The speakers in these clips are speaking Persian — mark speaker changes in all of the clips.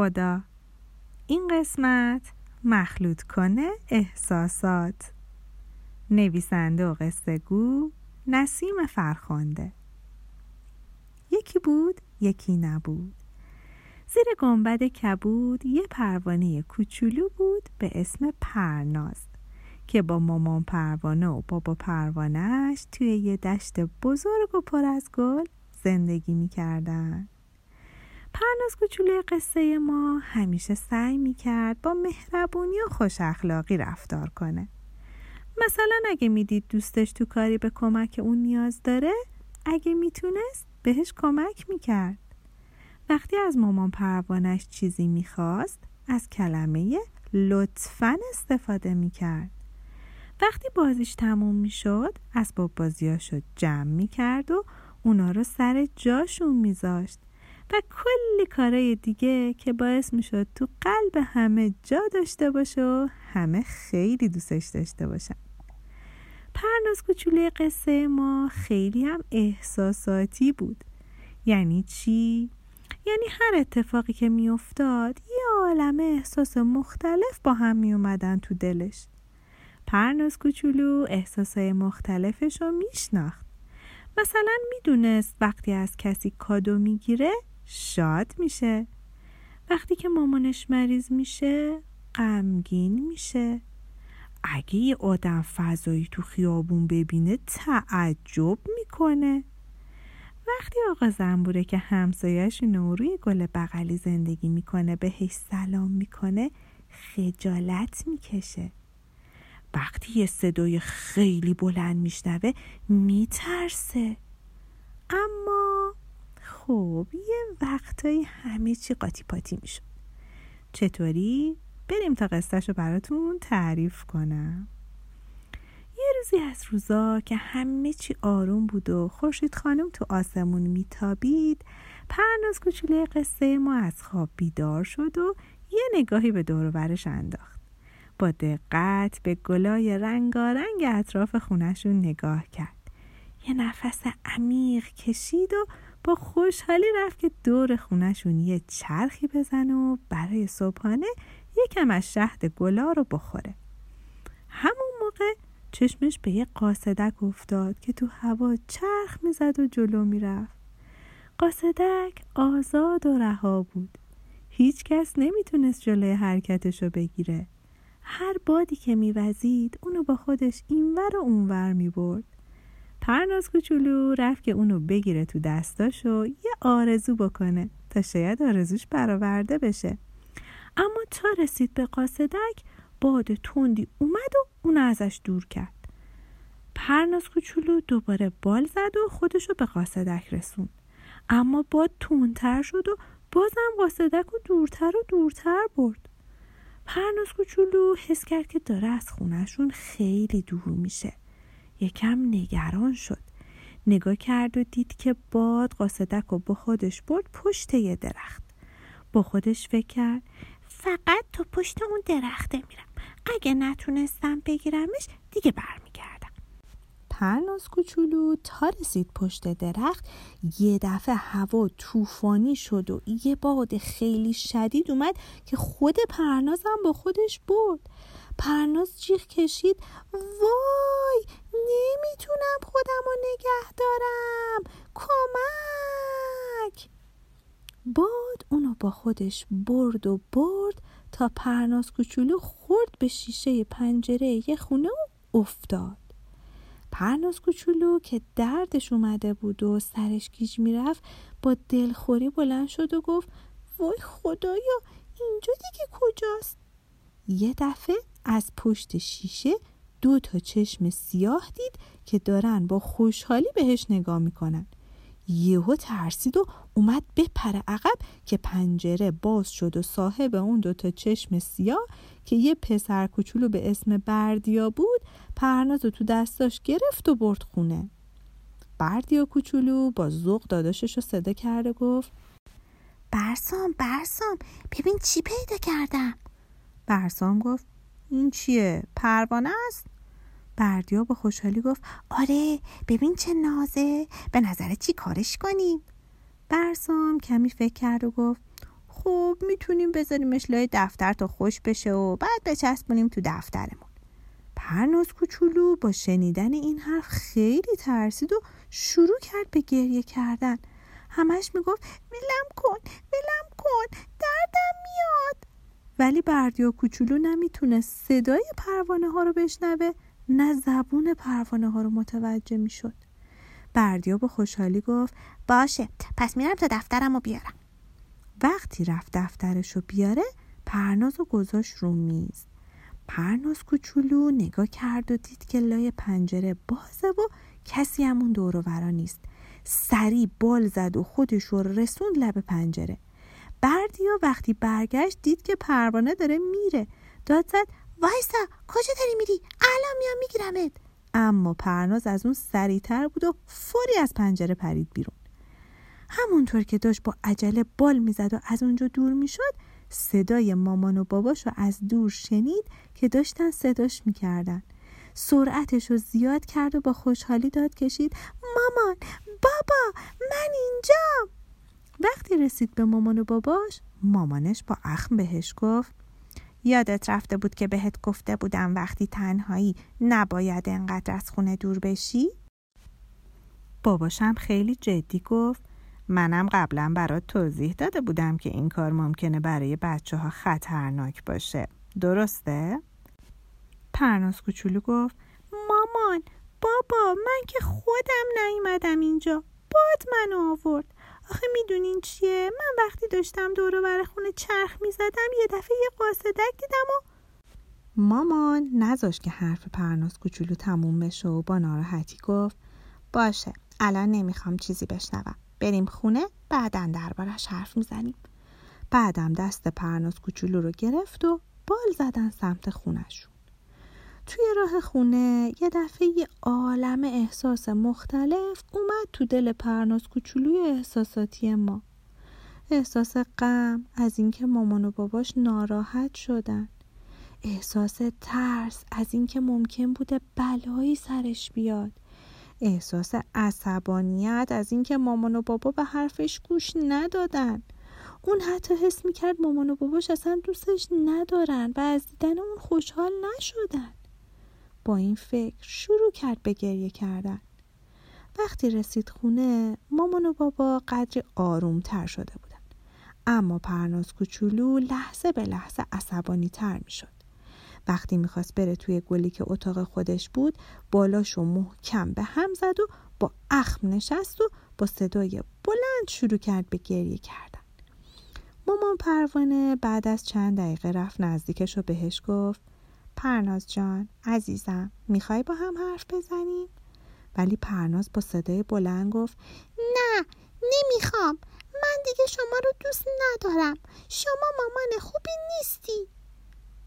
Speaker 1: خدا. این قسمت مخلوط کنه احساسات. نویسنده و قصه گو نسیم فرخنده. یکی بود یکی نبود. زیر گنبد کبود یه پروانه کوچولو بود به اسم پرناز که با مامان پروانه و بابا پروانهش توی یه دشت بزرگ و پر از گل زندگی می‌کردن. پرناز کوچولوی قصه ما همیشه سعی می‌کرد با مهربونی و خوش اخلاقی رفتار کنه. مثلا اگه می‌دید دوستش تو کاری به کمک اون نیاز داره اگه می‌تونست بهش کمک می‌کرد. وقتی از مامان پروانش چیزی می‌خواست از کلمه لطفا استفاده می‌کرد. وقتی بازیش تموم می‌شد اسباب بازیاشو جمع می‌کرد و اونا رو سر جاشون میذاشت. و کلی کارای دیگه که باعث می‌شد تو قلب همه جا داشته باشه و همه خیلی دوستش داشته باشن. پرناز کوچولوی قصه ما خیلی هم احساساتی بود. یعنی چی؟ یعنی هر اتفاقی که میافتاد یه عالم احساس مختلف با هم می اومدن تو دلش. پرناز کوچولو احساسای مختلفش رو میشناخت. مثلا می‌دونست وقتی از کسی کادو می‌گیره شاد میشه. وقتی که مامانش مریض میشه غمگین میشه. اگه یه آدم فضایی تو خیابون ببینه تعجب می‌کنه. وقتی آقا زنبوره که همسایهشونه روی گل بغلی زندگی می‌کنه بهش سلام می‌کنه خجالت می‌کشه. وقتی یه صدای خیلی بلند میشنوه میترسه. اما خب یه وقتایی همه چی قاطی پاتی می‌شد. چطوری؟ بریم تا قصتش رو براتون تعریف کنم. یه روزی از روزا که همه چی آروم بود و خورشید خانم تو آسمون میتابید پرناز کوچوله قصه ما از خواب بیدار شد و یه نگاهی به دور انداخت. با دقت به گلای رنگارنگ اطراف خونشون نگاه کرد. یه نفس عمیق کشید و با خوشحالی رفت که دور خونشون یه چرخی بزن و برای صبحانه یکم از شهد گلا رو بخوره. همون موقع چشمش به یه قاصدک افتاد که تو هوا چرخ می‌زد و جلو می‌رفت. قاصدک آزاد و رها بود. هیچ کس نمی‌تونست جلوی حرکتش رو بگیره. هر بادی که میوزید اونو با خودش اینور و اونور می‌برد. پرناز کوچولو رفت که اونو بگیره تو دستاش و یه آرزو بکنه تا شاید آرزوش برآورده بشه. اما تا رسید به قاصدک باد تندی اومد و اون ازش دور کرد. پرناز کوچولو دوباره بال زد و خودشو به قاصدک رسوند. اما باد تندتر شد و بازم قاصدک و دورتر و دورتر برد. پرناز کوچولو حس کرد که داره از خونشون خیلی دور میشه. یکم نگران شد. نگاه کرد و دید که باد قاصدک و با خودش برد پشت یه درخت. با خودش فکر کرد فقط تا پشت اون درخته میرم. اگه نتونستم بگیرمش دیگه برمیگردم. پرناز کوچولو تا رسید پشت درخت یه دفعه هوا طوفانی شد و یه باد خیلی شدید اومد که خود پرنازم با خودش برد. پرناز جیغ کشید. وای نمی‌تونم خودم رو نگه دارم. کمک! باد اونو با خودش برد و برد تا پرناز کوچولو خورد به شیشه پنجره یه خونه و افتاد. پرناز کوچولو که دردش اومده بود و سرش گیج می‌رفت با دلخوری بلند شد و گفت وای خدایا اینجا دیگه کجاست؟ یه دفعه از پشت شیشه دو تا چشم سیاه دید که دارن با خوشحالی بهش نگاه می‌کنن. یهو ترسید و اومد بپره عقب که پنجره باز شد و صاحب اون دوتا چشم سیاه که یه پسر کوچولو به اسم بردیا بود پرناز تو دستاش گرفت و برد خونه. بردیا کوچولو با ذوق داداشش رو صدا کرد و گفت
Speaker 2: برسام برسام ببین چی پیدا کردم.
Speaker 1: برسام گفت این چیه؟ پروانه است؟ بردیا با خوشحالی گفت
Speaker 2: آره ببین چه نازه به نظر چی کارش کنیم؟
Speaker 1: برسام کمی فکر کرد و گفت خب
Speaker 2: می‌تونیم بذاریمش لای دفتر تا خوش بشه و بعد بچسبونیم تو دفترمون.
Speaker 1: پرناز کوچولو با شنیدن این حرف خیلی ترسید و شروع کرد به گریه کردن. همش می‌گفت ولم کن ولم کن دردم میاد. ولی بردیا کوچولو نمی‌تونه صدای پروانه ها رو بشنوه نه زبون پروانه ها رو متوجه می‌شد. بردیا با خوشحالی گفت
Speaker 2: باشه پس میرم تا دفترم رو بیارم.
Speaker 1: وقتی رفت دفترش رو بیاره پرناز رو گذاشت رو میز. پرناز کوچولو نگاه کرد و دید که لای پنجره بازه و کسی همون دور و نیست. سری بال زد و خودش رو رسوند لب پنجره. بردیا وقتی برگشت دید که پروانه داره میره. داد زد
Speaker 2: وایسا کجا داری میری؟ الان میام میگیرمت.
Speaker 1: اما پرناز از اون سریعتر بود و فوری از پنجره پرید بیرون. همونطور که داشت با عجله بال می‌زد و از اونجا دور می‌شد صدای مامان و باباش رو از دور شنید که داشتن صداش می‌کردن. سرعتش رو زیاد کرد و با خوشحالی داد کشید مامان بابا من اینجا وقتی رسید به مامان و باباش مامانش با اخم بهش گفت یادت رفته بود که بهت گفته بودم وقتی تنهایی نباید انقدر از خونه دور بشی؟ باباشم خیلی جدی گفت منم قبلا برات توضیح داده بودم که این کار ممکنه برای بچه ها خطرناک باشه درسته؟ پرناز کوچولو گفت مامان بابا من که خودم نیومدم اینجا باد منو آورد آخه می‌دونین چیه؟ من وقتی داشتم دورو بر خونه چرخ می‌زدم یه دفعه یه قاصدک دیدم و مامان نذاش که حرف پرناز کوچولو تموم بشه و با ناراحتی گفت باشه الان نمی‌خوام چیزی بشنوم. بریم خونه بعدا دربارش حرف می‌زنیم. بعدم دست پرناز کوچولو رو گرفت و بال زدن سمت خونشون توی راه خونه یه دفعه یه عالم احساس مختلف اومد تو دل پرناز کوچولوی احساساتی ما. احساس غم از اینکه مامان و باباش ناراحت شدن. احساس ترس از اینکه ممکن بوده بلایی سرش بیاد. احساس عصبانیت از اینکه مامان و بابا به حرفش گوش ندادن. اون حتی حس می‌کرد مامان و باباش اصلا دوستش ندارن و از دیدن اون خوشحال نشدن. با این فکر شروع کرد به گریه کردن. وقتی رسید خونه مامان و بابا قدری آروم تر شده بودن. اما پرناز کوچولو لحظه به لحظه عصبانی تر می شد وقتی می‌خواست بره توی گلی که اتاق خودش بود بالاشو محکم به هم زد و با اخم نشست و با صدای بلند شروع کرد به گریه کردن. مامان پروانه بعد از چند دقیقه رفت نزدیکش و بهش گفت پرناز جان عزیزم می‌خوای با هم حرف بزنیم؟ ولی پرناز با صدای بلند گفت
Speaker 2: نه نمی‌خوام من دیگه شما رو دوست ندارم شما مامان خوبی نیستی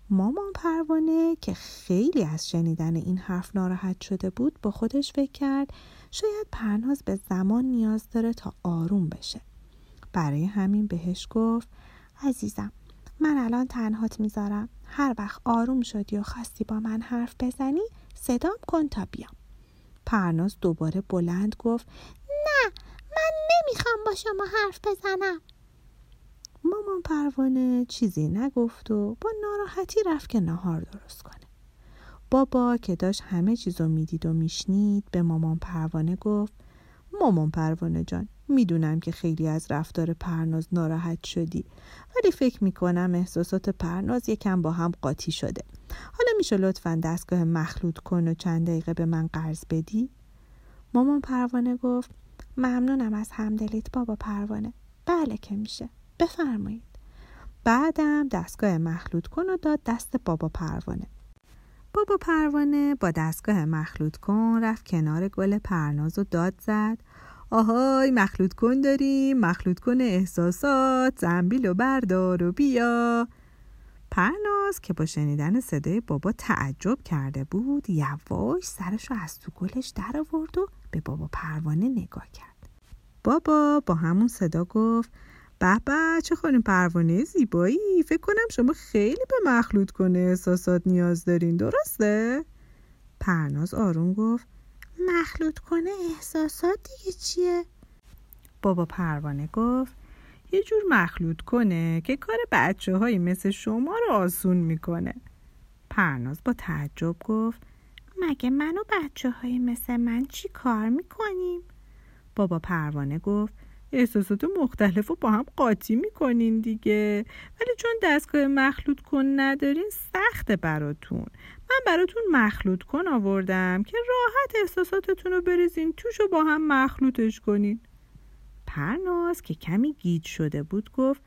Speaker 1: مامان پروانه که خیلی از شنیدن این حرف ناراحت شده بود با خودش فکر کرد شاید پرناز به زمان نیاز داره تا آروم بشه برای همین بهش گفت عزیزم من الان تنهات می‌ذارم. هر وقت آروم شدی و خواستی با من حرف بزنی صدام کن تا بیام. پرناز دوباره بلند گفت
Speaker 2: نه من نمی‌خوام با شما حرف بزنم.
Speaker 1: مامان پروانه چیزی نگفت و با ناراحتی رفت که نهار درست کنه. بابا که داشت همه چیزو می‌دید و میشنید به مامان پروانه گفت مامان پروانه جان می‌دونم که خیلی از رفتار پرناز ناراحت شدی ولی فکر می‌کنم احساسات پرناز یکم با هم قاطی شده. حالا میشه لطفا دستگاه مخلوط کن و چند دقیقه به من قرض بدی؟ مامان پروانه گفت ممنونم از همدلیت بابا پروانه. بله که میشه. بفرمایید. بعدم دستگاه مخلوط کن و داد دست بابا پروانه. بابا پروانه با دستگاه مخلوط کن رفت کنار گل پرناز و داد زد. آهای مخلوط کن داریم مخلوط کن احساسات زنبیل و بردار و بیا پرناز که با شنیدن صدای بابا تعجب کرده بود یواش سرش رو از تو گلش در آورد و به بابا پروانه نگاه کرد بابا با همون صدا گفت به به چه خانم پروانه زیبایی فکر کنم شما خیلی به مخلوط کنه احساسات نیاز دارین درسته؟ پرناز آروم گفت
Speaker 2: مخلوط کنه احساسات دیگه چیه؟
Speaker 1: بابا پروانه گفت یه جور مخلوط کنه که کار بچه های مثل شما رو آسون می‌کنه پرناز با تعجب گفت
Speaker 2: مگه من و بچه های مثل من چی کار می‌کنیم؟
Speaker 1: بابا پروانه گفت احساسات مختلف رو با هم قاطی می‌کنین دیگه. ولی چون دستگاه مخلوط کن ندارین سخته براتون. من براتون مخلوط کن آوردم که راحت احساساتتون رو بریزین توش رو با هم مخلوطش کنین. پرناز که کمی گیج شده بود گفت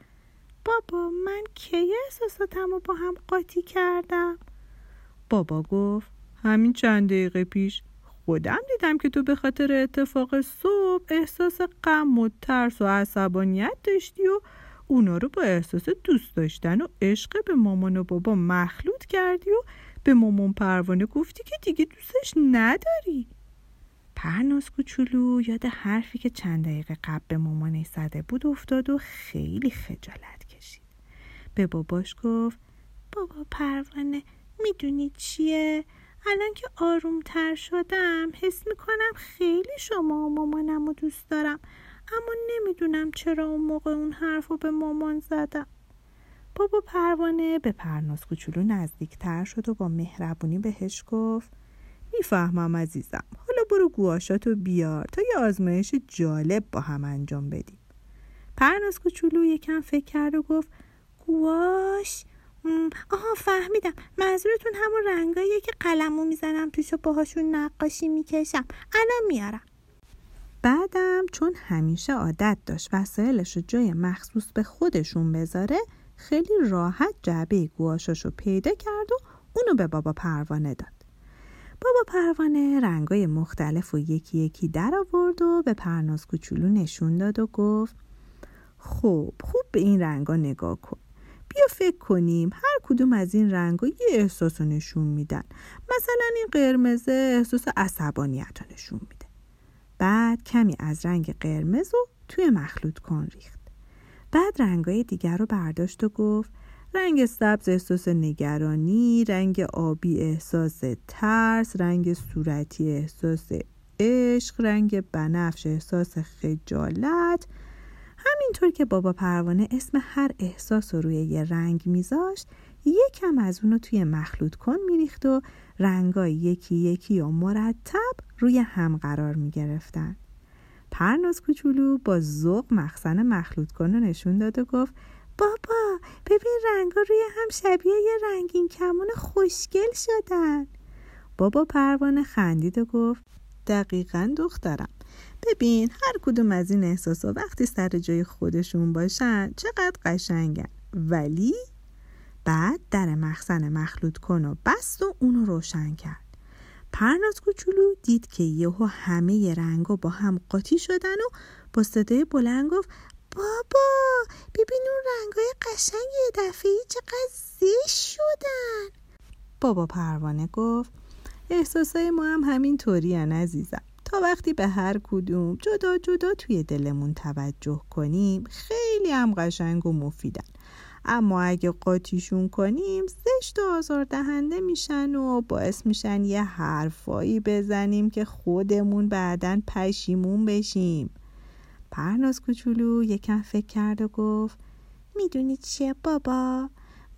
Speaker 2: بابا من کی احساساتم رو با هم قاطی کردم؟
Speaker 1: بابا گفت همین چند دقیقه پیش. خودم دیدم که تو به خاطر اتفاق صبح احساس غم و ترس و عصبانیت داشتی و اونا رو با احساس دوست داشتن و عشق به مامان و بابا مخلوط کردی و به مامان پروانه گفتی که دیگه دوستش نداری. پرناز کوچولو یاد حرفی که چند دقیقه قبل به مامانش زده بود افتاد و خیلی خجالت کشید. به باباش گفت
Speaker 2: بابا پروانه می‌دونی چیه؟ الان که آرومتر شدم حس می‌کنم خیلی شما و مامانم رو دوست دارم. اما نمی‌دونم چرا اون موقع اون حرف رو به مامان زدم.
Speaker 1: بابا پروانه به پرناز کوچولو نزدیکتر شد و با مهربونی بهش گفت می‌فهمم عزیزم حالا برو گواشاتو بیار تا یه آزمایش جالب با هم انجام بدیم. پرناز کوچولو یکم فکر کرد و گفت
Speaker 2: گواش آها فهمیدم. منظورتون همون رنگاییه که قلمو می‌زنم توش و باهاشون نقاشی می‌کشم. الان میارم.
Speaker 1: بعدم چون همیشه عادت داشت وسایلش رو جای مخصوص به خودشون بذاره خیلی راحت جعبه گواشاش رو پیدا کرد و اونو به بابا پروانه داد. بابا پروانه رنگای مختلف و یکی یکی در آورد و به پرناز کوچولو نشون داد و گفت خب خوب به این رنگا نگاه کن. بیا فکر کنیم هر کدوم از این رنگا یه احساس رو نشون میدن. مثلا این قرمزه احساس عصبانیت رو نشون میده. بعد کمی از رنگ قرمز رو توی مخلوط کن ریخت. بعد رنگای دیگر رو برداشت و گفت رنگ سبز احساس نگرانی رنگ آبی احساس ترس رنگ صورتی احساس عشق رنگ بنفش احساس خجالت همینطور که بابا پروانه اسم هر احساس رو روی یه رنگ میذاشت یکم از اونو توی مخلوط کن میریخت و رنگای یکی یکی و مرتب روی هم قرار می‌گرفتن. پرناز کوچولو با ذوق مخزن مخلوط کن رو نشون داد و گفت
Speaker 2: بابا ببین رنگا روی هم شبیه یه رنگین کمون خوشگل شدن.
Speaker 1: بابا پروانه خندید و گفت دقیقا دخترم. ببین هر کدوم از این احساسا وقتی سر جای خودشون باشن چقدر قشنگن. ولی بعد در مخزن مخلوط کن و بست و اونو روشن کرد. پرناز کوچولو دید که یهو همه رنگا با هم قاطی شدن و با صدای بلند گفت
Speaker 2: بابا ببین اون رنگای قشنگ یه دفعه چقدر زیش شدن.
Speaker 1: بابا پروانه گفت احساسای ما هم همین طوری عزیزم. تا وقتی به هر کدوم جدا جدا توی دلمون توجه کنیم خیلی هم قشنگ و مفیدن. اما اگه قاطیشون کنیم زشت و آزار میشن و باعث میشن یه حرفایی بزنیم که خودمون بعدا پشیمون بشیم. پرناز کوچولو یکم فکر کرد و گفت
Speaker 2: می‌دونی چیه بابا؟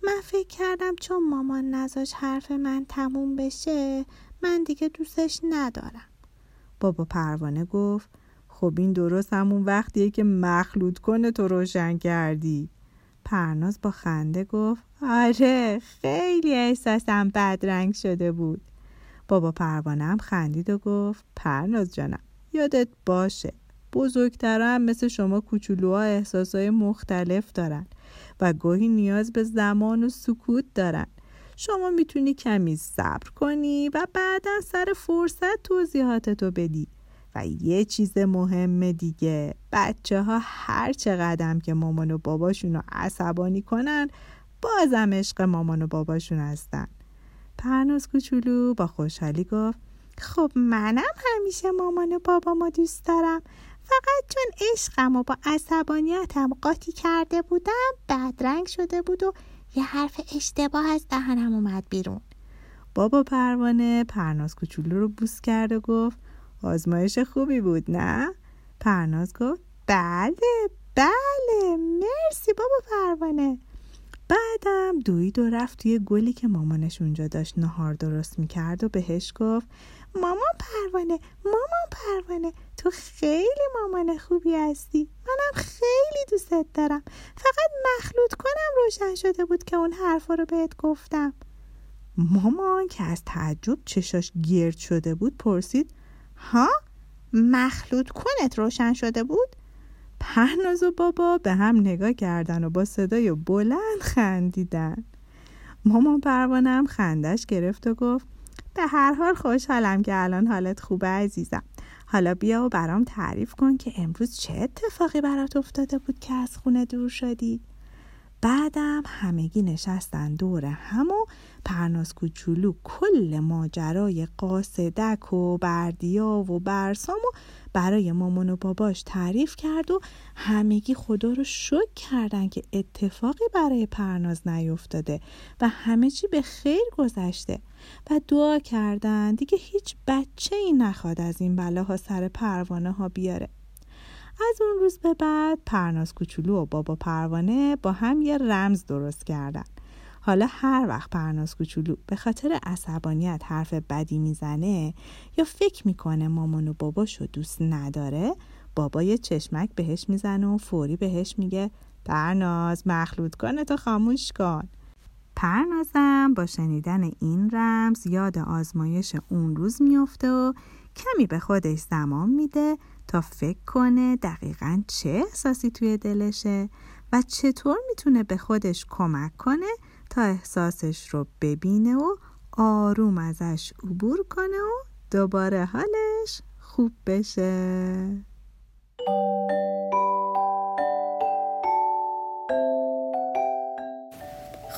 Speaker 2: من فکر کردم چون مامان نذاش حرف من تموم بشه من دیگه دوستش ندارم.
Speaker 1: بابا پروانه گفت خب این درست همون وقتیه که مخلوط کنه تو روشن کردی. پرناز با خنده گفت آره خیلی احساسم بدرنگ شده بود. بابا پروانه هم خندید و گفت پرناز جانم یادت باشه بزرگتر هم مثل شما کوچولوها احساسای مختلف دارن و گاهی نیاز به زمان و سکوت دارن. شما می‌تونی کمی صبر کنی و بعدا سر فرصت توضیحاتتو بدی. و یه چیز مهم دیگه بچه ها هر چه قدم که مامان و باباشون رو عصبانی کنن بازم عشق مامان و باباشون هستن. پرناز کوچولو با خوشحالی گفت
Speaker 2: خب منم همیشه مامان و بابامو دوست دارم. فقط چون عشقم و با عصبانیتم قاطی کرده بودم بدرنگ شده بود و یه حرف اشتباه از دهنم اومد بیرون
Speaker 1: بابا پروانه پرناز کوچولو رو بوس کرد و گفت آزمایش خوبی بود نه؟ پرناز گفت بله بله مرسی بابا پروانه بعدم دوید و رفت توی گلی که مامانش اونجا داشت نهار درست می‌کرد و بهش گفت مامان پروانه مامان پروانه تو خیلی مامان خوبی هستی. منم خیلی دوستت دارم. فقط مخلوط کنم روشن شده بود که اون حرفا رو بهت گفتم. مامان که از تعجب چشاش گرد شده بود پرسید ها؟ مخلوط کنت روشن شده بود؟ پهناز و بابا به هم نگاه کردن و با صدای بلند خندیدن. مامان پروانه هم خندش گرفت و گفت به هر حال خوشحالم که الان حالت خوبه عزیزم. حالا بیا و برام تعریف کن که امروز چه اتفاقی برات افتاده بود که از خونه دور شدی. بعدم همگی نشستن دور هم و پرناز کوچولو کل ماجرای قاصدک و بردیا و برسام و برای مامان و باباش تعریف کرد و همگی خدا رو شک کردن که اتفاقی برای پرناز نیفتاده و همه چی به خیر گذشته. و دعا کردن. دیگه هیچ بچه ای نخواد از این بلاها سر پروانه ها بیاره. از اون روز به بعد پرناز کوچولو و بابا پروانه با هم یه رمز درست کردن. حالا هر وقت پرناز کوچولو به خاطر عصبانیت حرف بدی می‌زنه یا فکر می‌کنه مامان و باباشو دوست نداره بابا یه چشمک بهش می‌زنه و فوری بهش میگه پرناز مخلوط کنه تو خاموش کن. پرنازم با شنیدن این رمز یاد آزمایش اون روز میفته و کمی به خودش زمان میده تا فکر کنه دقیقا چه احساسی توی دلشه و چطور می‌تونه به خودش کمک کنه تا احساسش رو ببینه و آروم ازش عبور کنه و دوباره حالش خوب بشه.